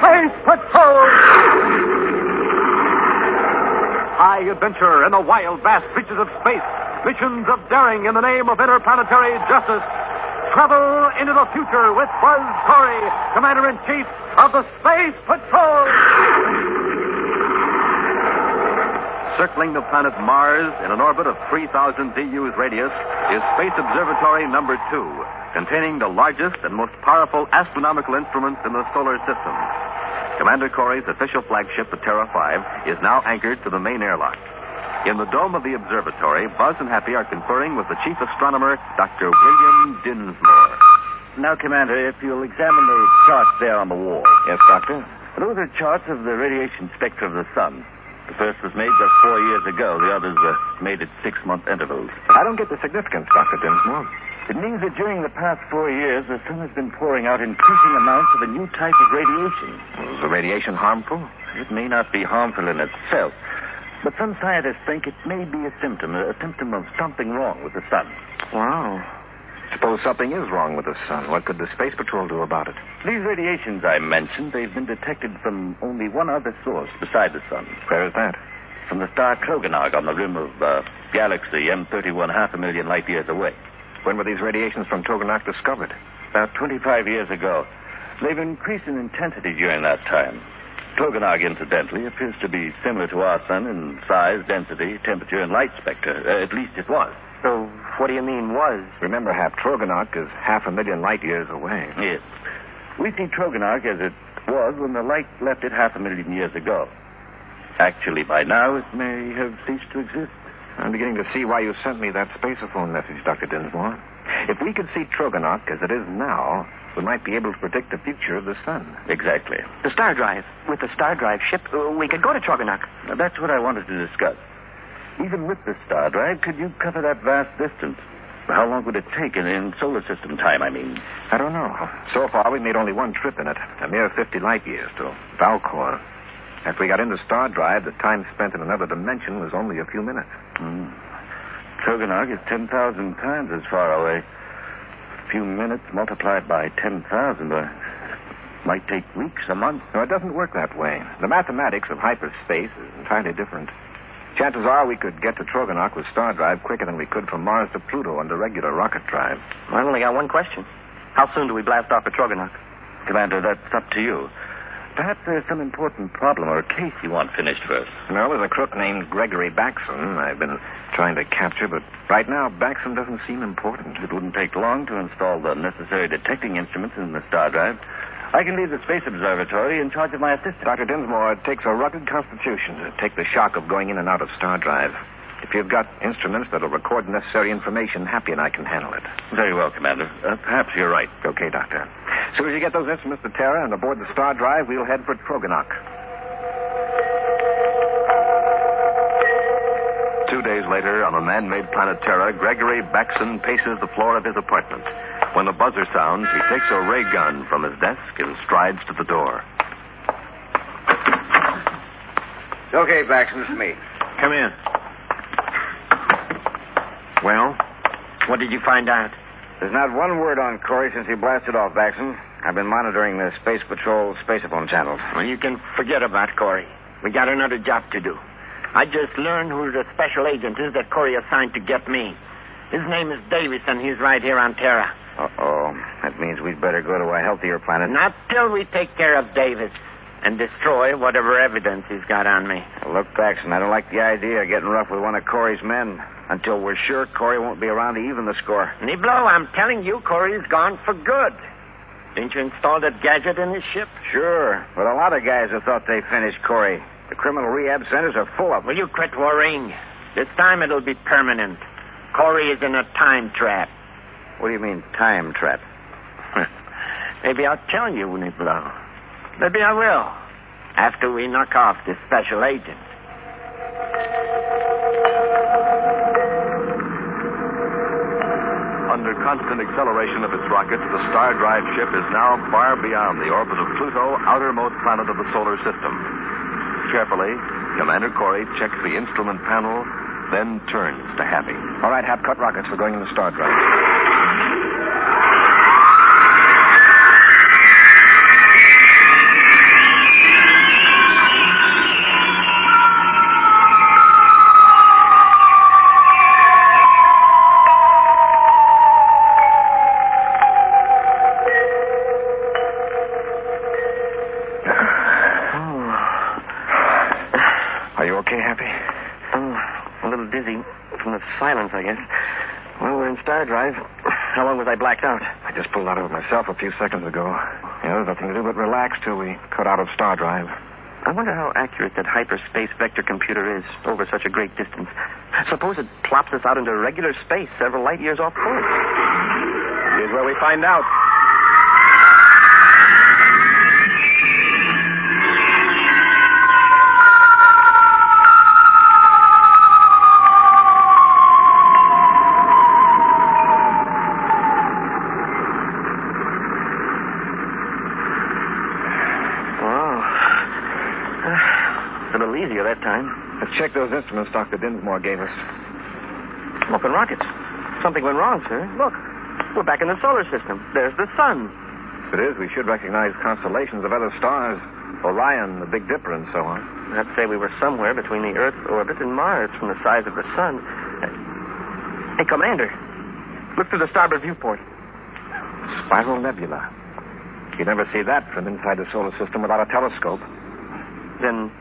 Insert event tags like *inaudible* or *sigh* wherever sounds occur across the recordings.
Space Patrol! High adventure in the wild, vast reaches of space. Missions of daring in the name of interplanetary justice. Travel into the future with Buzz Corey, Commander in Chief of the Space Patrol. Circling the planet Mars in an orbit of 3,000 DU's radius is Space Observatory Number 2, containing the largest and most powerful astronomical instruments in the solar system. Commander Corey's official flagship, the Terra 5, is now anchored to the main airlock. In the dome of the observatory, Buzz and Happy are conferring with the chief astronomer, Dr. William Dinsmore. Now, Commander, if you'll examine the charts there on the wall. Yes, Doctor. Those are charts of the radiation spectra of the sun. The first was made just four years ago. The others were made at six-month intervals. I don't get the significance, Dr. Dinsmore. It means that during the past four years, the sun has been pouring out increasing amounts of a new type of radiation. Is the radiation harmful? It may not be harmful in itself, but some scientists think it may be a symptom, a symptom of something wrong with the sun. Wow. Suppose something is wrong with the sun. What could the Space Patrol do about it? These radiations I mentioned, they've been detected from only one other source beside the sun. Where is that? From the star Troganak on the rim of uh, galaxy M31, half a million light years away. When were these radiations from Troganak discovered? About 25 years ago. They've increased in intensity during that time. Troganak, incidentally, appears to be similar to our sun in size, density, temperature, and light spectra. Uh, at least it was. So, what do you mean, was? Remember, Hap, Troganak is half a million light years away. Yes. We see Troganak as it was when the light left it half a million years ago. Actually, by now, it may have ceased to exist. I'm beginning to see why you sent me that spaceophone message, Dr. Dinsmore. If we could see Troganak as it is now, we might be able to predict the future of the sun. Exactly. The star drive. With the star drive ship, uh, we could go to Troganak. Now, that's what I wanted to discuss. Even with the star drive, could you cover that vast distance? How long would it take in, in solar system time, I mean? I don't know. So far, we made only one trip in it, a mere 50 light years to Valcor. After we got into star drive, the time spent in another dimension was only a few minutes. Mm. Troganak is 10,000 times as far away. A few minutes multiplied by 10,000 uh, might take weeks, a month. No, it doesn't work that way. The mathematics of hyperspace is entirely different. Chances are we could get to Troganak with star drive quicker than we could from Mars to Pluto under regular rocket drive. I only got one question. How soon do we blast off at Troganak? Commander, that's up to you. Perhaps there's some important problem or case you want finished first. No, there's a crook named Gregory Baxon I've been trying to capture, but right now Baxon doesn't seem important. It wouldn't take long to install the necessary detecting instruments in the star drive. I can leave the Space Observatory in charge of my assistant. Dr. Dinsmore, it takes a rugged constitution to take the shock of going in and out of star drive. If you've got instruments that'll record necessary information, Happy and I can handle it. Very well, Commander. Uh, perhaps you're right. Okay, Doctor. As soon as you get those instruments to Terra and aboard the star drive, we'll head for Troganak. Two days later, on a man-made planet Terra, Gregory Baxon paces the floor of his apartment. When the buzzer sounds, he takes a ray gun from his desk and strides to the door. Okay, Baxon, it's me. Come in. Well? What did you find out? There's not one word on Corey since he blasted off, Baxon. I've been monitoring the Space Patrol spaceophone channels. Well, you can forget about Corey. We got another job to do. I just learned who the special agent is that Corey assigned to get me. His name is Davis, and he's right here on Terra. Uh-oh. That means we'd better go to a healthier planet. Not till we take care of Davis and destroy whatever evidence he's got on me. Look, Baxon, I don't like the idea of getting rough with one of Corey's men until we're sure Corey won't be around to even the score. Niblo, I'm telling you, Corey's gone for good. Didn't you install that gadget in his ship? Sure, but a lot of guys have thought they finished Corey. The criminal rehab centers are full of them. Will you quit worrying? This time it'll be permanent. Corey is in a time trap. What do you mean, time trap? *laughs* Maybe I'll tell you, Niblo. Maybe I will. After we knock off this special agent. Under constant acceleration of its rockets, the Star Drive ship is now far beyond the orbit of Pluto, outermost planet of the solar system. Carefully, Commander Corey checks the instrument panel, then turns to Happy. All right, Hap, cut rockets. We're going in the star drive. Just pulled out of it myself a few seconds ago. Yeah, there's nothing to do but relax till we cut out of Star Drive. I wonder how accurate that hyperspace vector computer is over such a great distance. Suppose it plops us out into regular space several light years off course. Here's where we find out. Check those instruments Dr. Dinsmore gave us. Smoking rockets. Something went wrong, sir. Look, we're back in the solar system. There's the sun. If it is, we should recognize constellations of other stars. Orion, the Big Dipper, and so on. I'd say we were somewhere between the Earth's orbit and Mars from the size of the sun. Hey, Commander, look through the starboard viewport. Spiral nebula. You'd never see that from inside the solar system without a telescope. Then,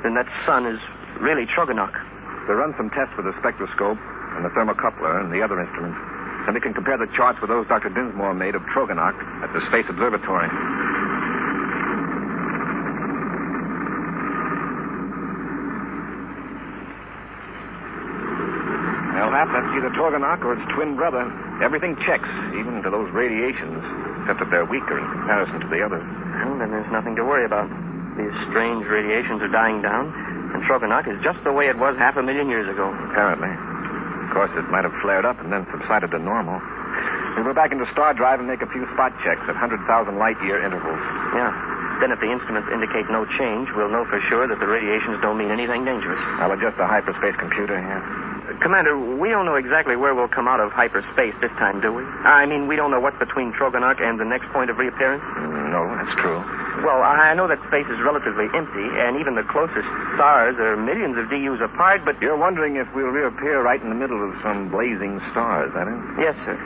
then that sun is really Troganak. We run some tests with the spectroscope and the thermocoupler and the other instruments. And we can compare the charts with those Dr. Dinsmore made of Troganak at the Space Observatory. Well, Hap, that's either Troganak or its twin brother. Everything checks, even to those radiations, except that they're weaker in comparison to the others. Well, then there's nothing to worry about. These strange radiations are dying down, and Troganak is just the way it was half a million years ago. Apparently. Of course, it might have flared up and then subsided to normal. We'll go back into Star Drive and make a few spot checks at 100,000 light year intervals. Yeah. Then if the instruments indicate no change, we'll know for sure that the radiations don't mean anything dangerous. I'll adjust the hyperspace computer here. Commander, we don't know exactly where we'll come out of hyperspace this time, do we? I mean, we don't know what's between Troganak and the next point of reappearance. Mm, No, that's true. Well, I know that space is relatively empty, and even the closest stars are millions of DUs apart, but. You're wondering if we'll reappear right in the middle of some blazing star, is that it? Yes, sir.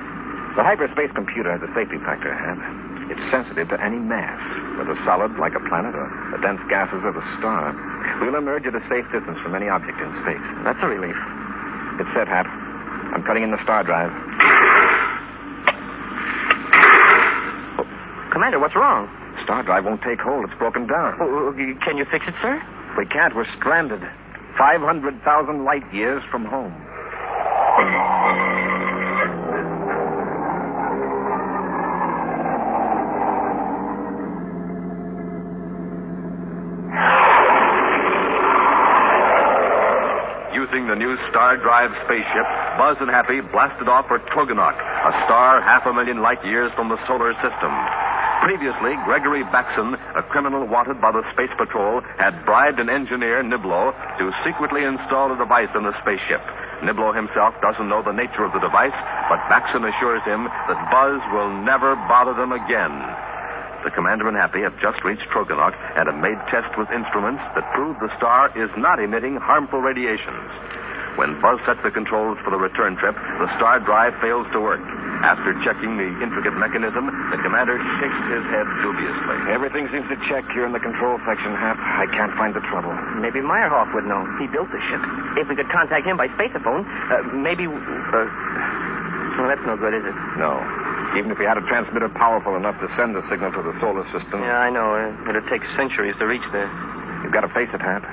The hyperspace computer has a safety factor, Hap. It's sensitive to any mass, whether solid like a planet or the dense gases of a star. We'll emerge at a safe distance from any object in space. That's a relief. It's set, Hap. I'm cutting in the star drive. Commander, what's wrong? Star drive won't take hold. It's broken down. Oh, oh, oh Can you fix it, sir? We can't. We're stranded. 500,000 light years from home. Using the new Star Drive spaceship, Buzz and Happy blasted off for Troganak, a star half a million light years from the solar system. Previously, Gregory Baxon, a criminal wanted by the Space Patrol, had bribed an engineer, Niblo, to secretly install a device in the spaceship. Niblo himself doesn't know the nature of the device, but Baxon assures him that Buzz will never bother them again. The commander and Happy have just reached Troganak and have made tests with instruments that prove the star is not emitting harmful radiations. When Buzz sets the controls for the return trip, the star drive fails to work. After checking the intricate mechanism, the commander shakes his head dubiously. Everything seems to check here in the control section, Hap. I can't find the trouble. Maybe Meyerhoff would know. He built the ship. If we could contact him by spaceophone, uh, maybe. Uh, well, that's no good, is it? No. Even if we had a transmitter powerful enough to send the signal to the solar system. Yeah, I know. Uh, it'd take centuries to reach there. You've got to face it, Hap.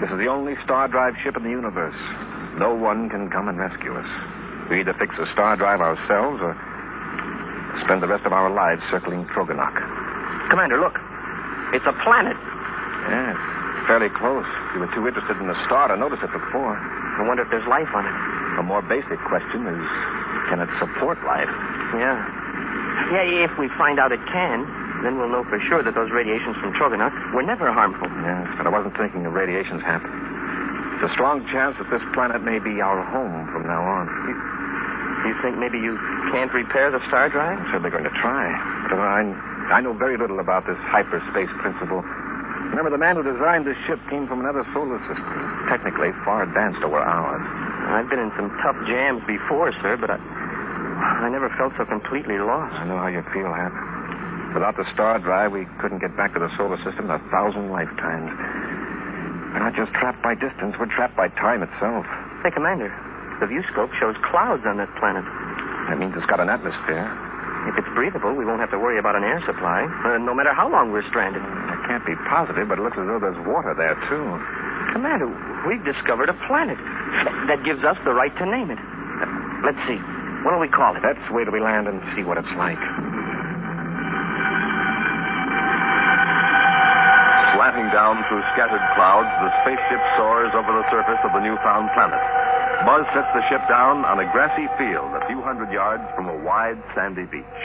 This is the only star drive ship in the universe. No one can come and rescue us. We either fix the star drive ourselves or spend the rest of our lives circling Troganak. Commander, look. It's a planet. Yes, fairly close. You were too interested in the star to notice it before. I wonder if there's life on it. A more basic question is can it support life? Yeah. Yeah, if we find out it can, then we'll know for sure that those radiations from Troganak were never harmful. Yes, but I wasn't thinking of radiations, Hap. There's a strong chance that this planet may be our home from now on. You think maybe you can't repair the star drive? I'm certainly going to try. But uh, I, I know very little about this hyperspace principle. Remember, the man who designed this ship came from another solar system, technically far advanced over ours. I've been in some tough jams before, sir, but I, I never felt so completely lost. I know how you feel, Hap. Without the star drive, we couldn't get back to the solar system in a thousand lifetimes. We're not just trapped by distance, we're trapped by time itself. Hey, Commander, the view scope shows clouds on that planet. That means it's got an atmosphere. If it's breathable, we won't have to worry about an air supply, uh, no matter how long we're stranded. I can't be positive, but it looks as though there's water there, too. Commander, we've discovered a planet. That gives us the right to name it. Let's see. What do we call it? Let's wait till we land and see what it's like. Slanting down through scattered clouds, the spaceship soars over the surface of the newfound planet. Buzz sets the ship down on a grassy field a few hundred yards from a wide, sandy beach.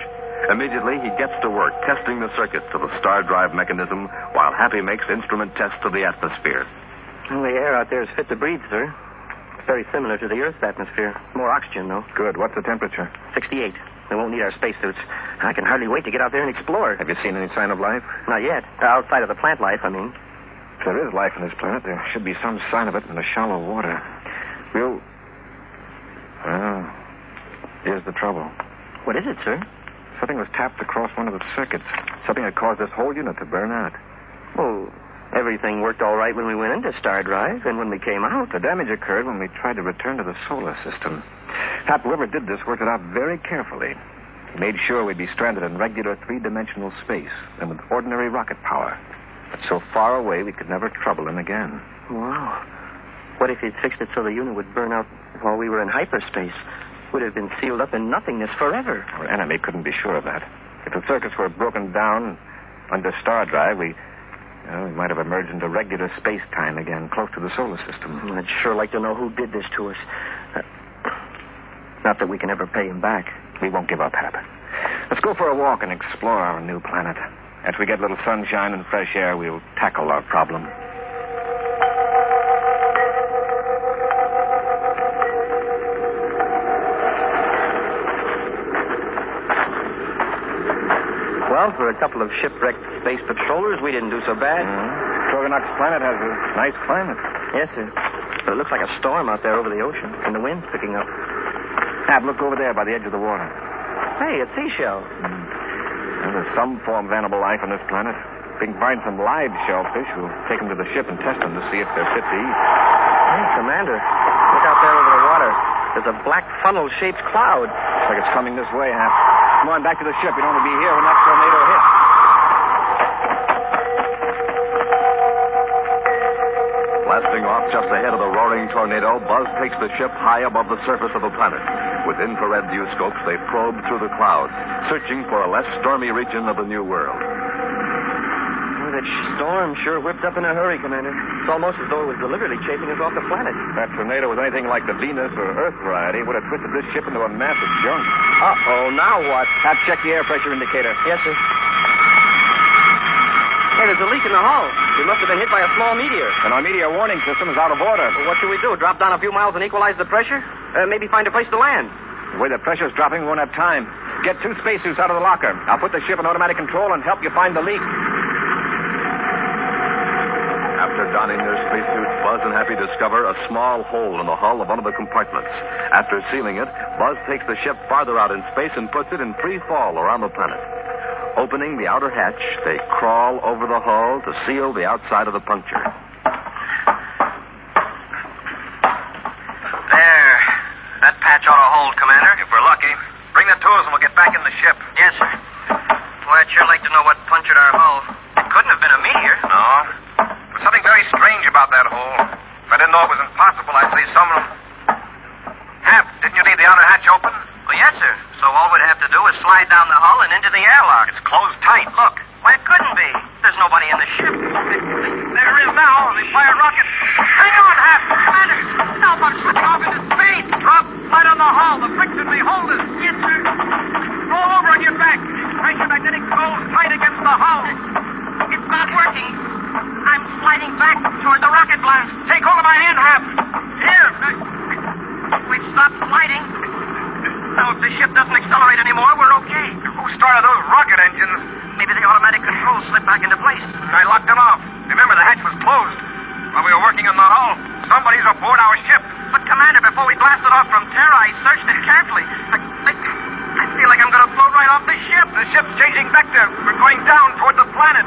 Immediately, he gets to work testing the circuits of the star drive mechanism while Happy makes instrument tests of the atmosphere. Well, the air out there is fit to breathe, sir. Very similar to the Earth's atmosphere. More oxygen, though. Good. What's the temperature? 68. We won't need our spacesuits. I can hardly wait to get out there and explore. Have you seen any sign of life? Not yet. Outside of the plant life, I mean. If there is life on this planet, there should be some sign of it in the shallow water. We'll. Well, here's the trouble. What is it, sir? Something was tapped across one of the circuits. Something that caused this whole unit to burn out. Well, everything worked all right when we went into Star Drive, and when we came out. The damage occurred when we tried to return to the solar system. Hap, whoever did this worked it out very carefully. He made sure we'd be stranded in regular three dimensional space and with ordinary rocket power. But so far away we could never trouble him again. Wow. What if he'd fixed it so the unit would burn out while we were in hyperspace? Would have been sealed up in nothingness forever. Our enemy couldn't be sure of that. If the circuits were broken down under Star Drive, we, well, we might have emerged into regular space time again, close to the solar system. I'd sure like to know who did this to us. Uh, not that we can ever pay him back. We won't give up, Hap. Let's go for a walk and explore our new planet. As we get a little sunshine and fresh air, we'll tackle our problem. A couple of shipwrecked space patrollers, we didn't do so bad. Mm-hmm. Troganak's planet has a nice climate. Yes, sir. But it looks like a storm out there over the ocean, and the wind's picking up. Hap, look over there by the edge of the water. Hey, a seashell. Well, there's some form of animal life on this planet. If we can find some live shellfish, we'll take them to the ship and test them to see if they're fit to eat. Hey, Commander, look out there over the water. There's a black funnel-shaped cloud. Looks like it's coming this way, Hap. Come on, back to the ship. We don't want to be here when that tornado Blasting off just ahead of the roaring tornado, Buzz takes the ship high above the surface of the planet. With infrared view scopes, they probe through the clouds, searching for a less stormy region of the New World. Oh, that storm sure whipped up in a hurry, Commander. It's almost as though it was deliberately chasing us off the planet. If that tornado was anything like the Venus or Earth variety, it would have twisted this ship into a mass of junk. Uh-oh, now what? Hap, check the air pressure indicator. Yes, sir. Hey, there's a leak in the hull. We must have been hit by a small meteor. And our meteor warning system is out of order. Well, what should we do? Drop down a few miles and equalize the pressure? Uh, maybe find a place to land. The way the pressure's dropping, we won't have time. Get two spacesuits out of the locker. I'll put the ship in automatic control and help you find the leak. After donning their spacesuits, Buzz and Happy discover a small hole in the hull of one of the compartments. After sealing it, Buzz takes the ship farther out in space and puts it in free fall around the planet. Opening the outer hatch, they crawl over the hull to seal the outside of the puncture. There. That patch ought to hold, Commander. If we're lucky. Bring the tools and we'll get back in the ship. Yes, sir. Boy, I'd sure like to know what punctured our hull. It couldn't have been a meteor. No. There's something very strange about that hole. If I didn't know it was impossible, I'd say someone. Hap, didn't you leave the outer hatch open? Well, yes, sir. So all we'd have to do is slide down the hull and into the airlock. It's closed tight. Look. Why, it couldn't be. There's nobody in the ship. There is now. They fired rockets. Hang on, Hap. Commander. Stop. I'm shooting off into space. Drop. Light on the hull. The friction may hold us. Yes, sir. Roll over on your back. Pressure magnetic controls tight against the hull. It's not working. I'm sliding back toward the rocket blast. Take hold of my hand, Hap. Here. We've stopped sliding. Now, if the ship doesn't accelerate anymore, we're okay. Who started those rocket engines? Maybe the automatic controls slipped back into place. I locked them off. Remember, the hatch was closed. While we were working on the hull, somebody's aboard our ship. But, Commander, before we blasted off from Terra, I searched it carefully. I, I, I feel like I'm going to float right off the ship. The ship's changing vector. We're going down toward the planet.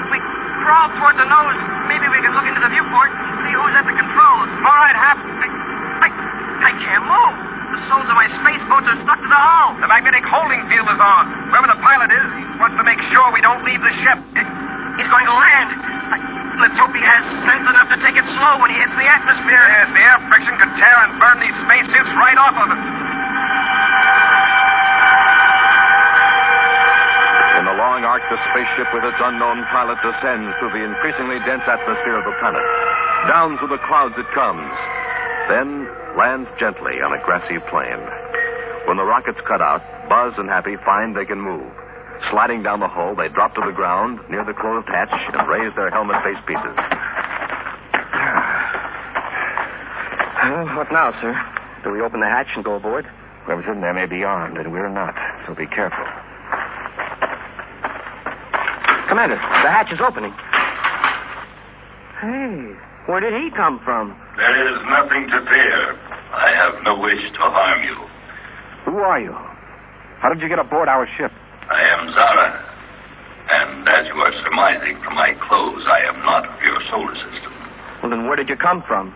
If we crawl toward the nose, maybe we can look into the viewport. Mort. See who's at the controls. All right, Hap. I, I can't move. The soles of my space boots are stuck to the hull. The magnetic holding field is on. Whoever the pilot is, he wants to make sure we don't leave the ship. He's going to land. I, let's hope he has sense enough to take it slow when he hits the atmosphere. Yes, the air friction could tear and burn these spacesuits right off of us. Spaceship with its unknown pilot descends through the increasingly dense atmosphere of the planet. Down through the clouds it comes, then lands gently on a grassy plain. When the rockets cut out, Buzz and Happy find they can move. Sliding down the hull, they drop to the ground near the closed hatch and raise their helmet face pieces. Uh, what now, sir? Do we open the hatch and go aboard? Whoever's in there may be armed, and we're not, so be careful. Commander, the hatch is opening. Hey, where did he come from? There is nothing to fear. I have no wish to harm you. Who are you? How did you get aboard our ship? I am Zara. And as you are surmising from my clothes, I am not of your solar system. Well, then where did you come from?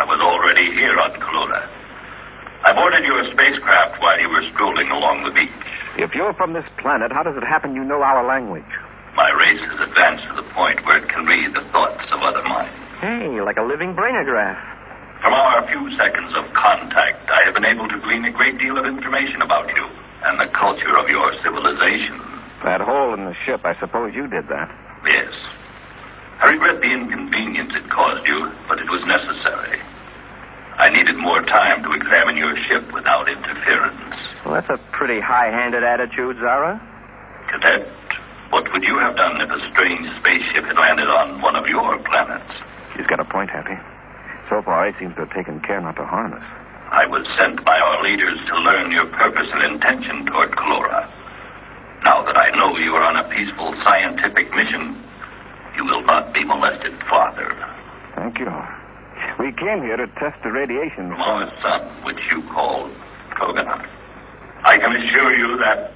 I was already here on Colora. I boarded your spacecraft while you were strolling along the beach. If you're from this planet, how does it happen you know our language? My race has advanced to the point where it can read the thoughts of other minds. Hey, like a living brainograph. From our few seconds of contact, I have been able to glean a great deal of information about you and the culture of your civilization. That hole in the ship, I suppose you did that. Yes. I regret the inconvenience it caused you, but it was necessary. I needed more time to examine your ship without interference. Well, that's a pretty high-handed attitude, Zara. Cadet, what would you have done if a strange spaceship had landed on one of your planets? She's got a point, Happy. So far, he seems to have taken care not to harm us. I was sent by our leaders to learn your purpose and intention toward Colora. Now that I know you are on a peaceful scientific mission, you will not be molested farther. Thank you. We came here to test the radiation From our sun, which you call Troganak. I can assure you that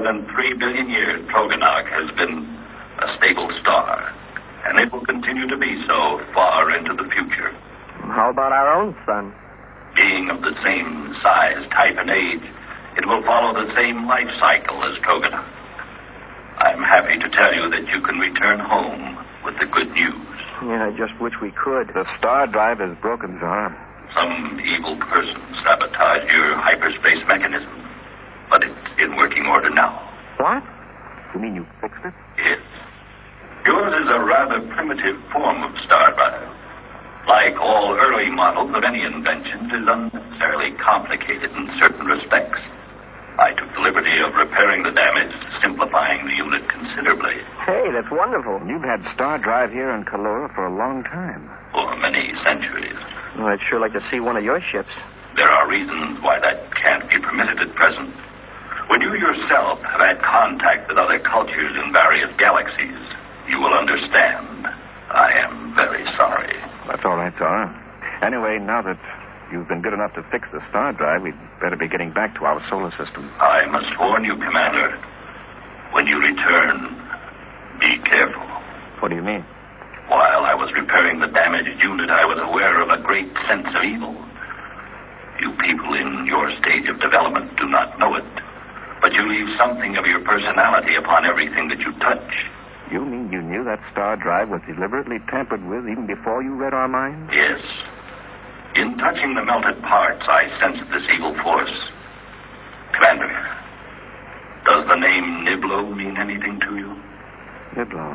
than three billion years, Troganak has been a stable star, and it will continue to be so far into the future. How about our own sun? Being of the same size, type, and age, it will follow the same life cycle as Troganak. I'm happy to tell you that you can return home with the good news. Yeah, I just wish we could. The star drive is broken, Zara. Some evil person sabotaged your hyperspace mechanism, but it's in working order now. What? You mean you fixed it? Yes. Yours is a rather primitive form of star drive. Like all early models of any invention, it is unnecessarily complicated in certain respects. I took the liberty of repairing the damage, simplifying the unit considerably. Hey, that's wonderful. You've had star drive here in Kalora for a long time. For many centuries. Well, I'd sure like to see one of your ships. There are reasons why that can't be permitted at present. When you yourself have had contact with other cultures in various galaxies, you will understand. I am very sorry. That's all right, Zara. Anyway, now that you've been good enough to fix the star drive, we'd better be getting back to our solar system. I must warn you, Commander. When you return, be careful. What do you mean? While I was repairing the damaged unit, I was aware of a great sense of evil. You people in your stage of development do not know it, but you leave something of your personality upon everything that you touch. You mean you knew that star drive was deliberately tampered with even before you read our minds? Yes. In touching the melted parts, I sensed this evil force. Commander, does the name Niblo mean anything to you? Niblo.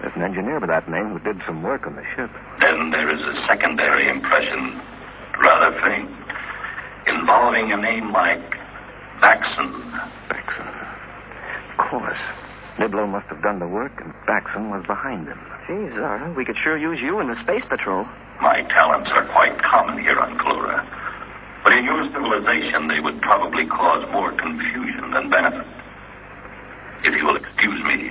There's an engineer by that name who did some work on the ship. Then there is a secondary impression, rather faint, involving a name like Baxon. Baxon. Of course. Niblo must have done the work, and Baxon was behind him. Gee, Zara, we could sure use you in the space patrol. My talents are quite common here on Clora. But in your civilization, they would probably cause more confusion than benefit. If you will excuse me,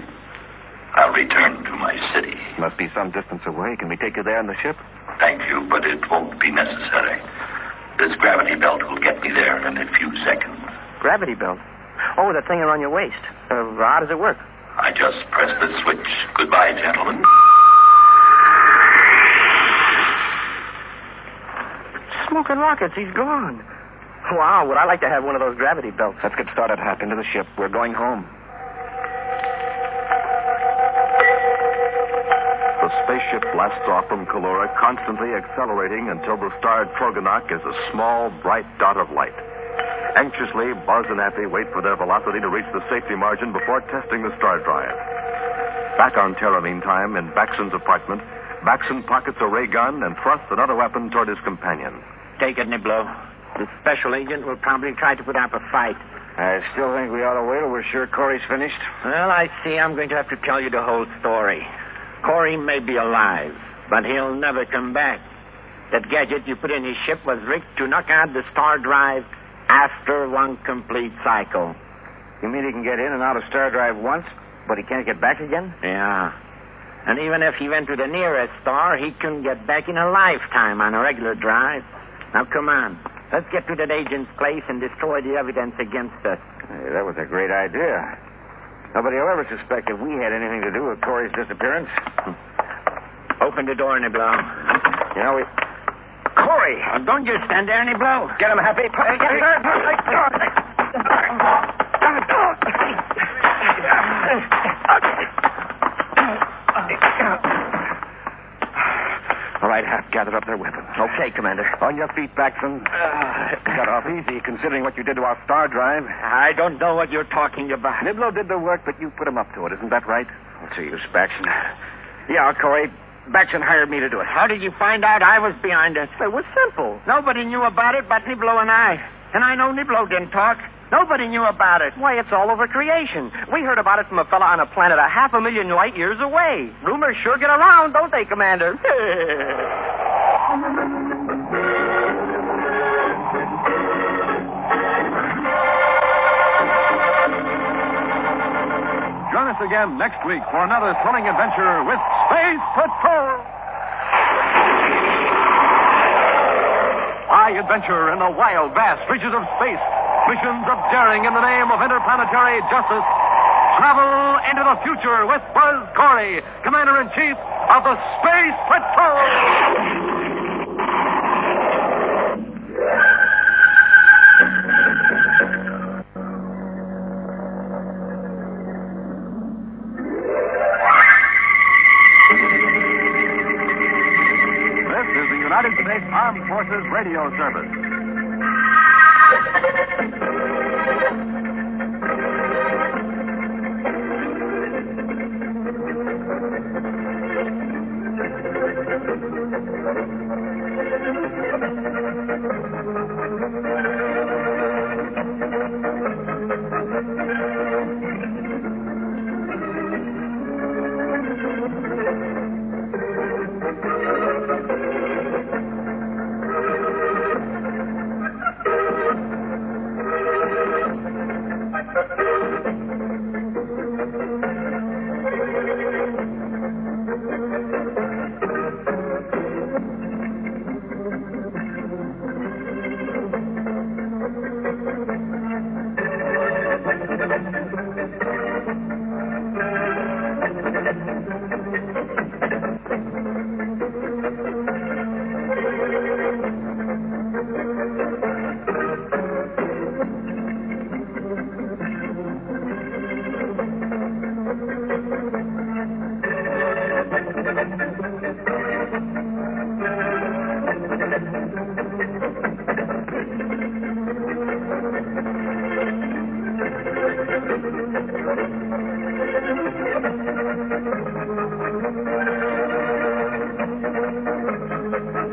I'll return to my city. Must be some distance away. Can we take you there in the ship? Thank you, but it won't be necessary. This gravity belt will get me there in a few seconds. Gravity belt. Oh, the thing around your waist. Uh, how does it work? I just press the switch. Goodbye, gentlemen. Smoking rockets, he's gone. Wow, would I like to have one of those gravity belts? Let's get started, Hap, into the ship. We're going home. The spaceship blasts off from Calora, constantly accelerating until the star Troganak is a small, bright dot of light. Anxiously, Buzz and Appy wait for their velocity to reach the safety margin before testing the star drive. Back on Terra, meantime, in Baxon's apartment, Baxon pockets a ray gun and thrusts another weapon toward his companion. Take it, Niblo. The special agent will probably try to put up a fight. I still think we ought to wait till we're sure Corey's finished. Well, I see I'm going to have to tell you the whole story. Corey may be alive, but he'll never come back. That gadget you put in his ship was rigged to knock out the star drive after one complete cycle. You mean he can get in and out of Star Drive once, but he can't get back again? Yeah. And even if he went to the nearest star, he couldn't get back in a lifetime on a regular drive. Now, come on. Let's get to that agent's place and destroy the evidence against us. Hey, that was a great idea. Nobody will ever suspect that we had anything to do with Corey's disappearance. *laughs* Open the door, Niblo. You know, we. Corey! don't you stand there, Niblo. Get him, Happy. All right, Hap, gather up their weapons. Okay, Commander. On your feet, Baxon. Got uh, off easy, considering what you did to our star drive. I don't know what you're talking about. Niblo did the work, but you put him up to it. Isn't that right? What's the use, Baxon? Yeah, Corey. Baxon hired me to do it. How did you find out I was behind it? It was simple. Nobody knew about it but Niblo and I. And I know Niblo didn't talk. Nobody knew about it. Why, it's all over creation. We heard about it from a fella on a planet a half a million light years away. Rumors sure get around, don't they, Commander? *laughs* again next week for another thrilling adventure with Space Patrol. High adventure in the wild, vast reaches of space. Missions of daring in the name of interplanetary justice. Travel into the future with Buzz Corey, Commander in Chief of the Space Patrol. Armed Forces Radio Service.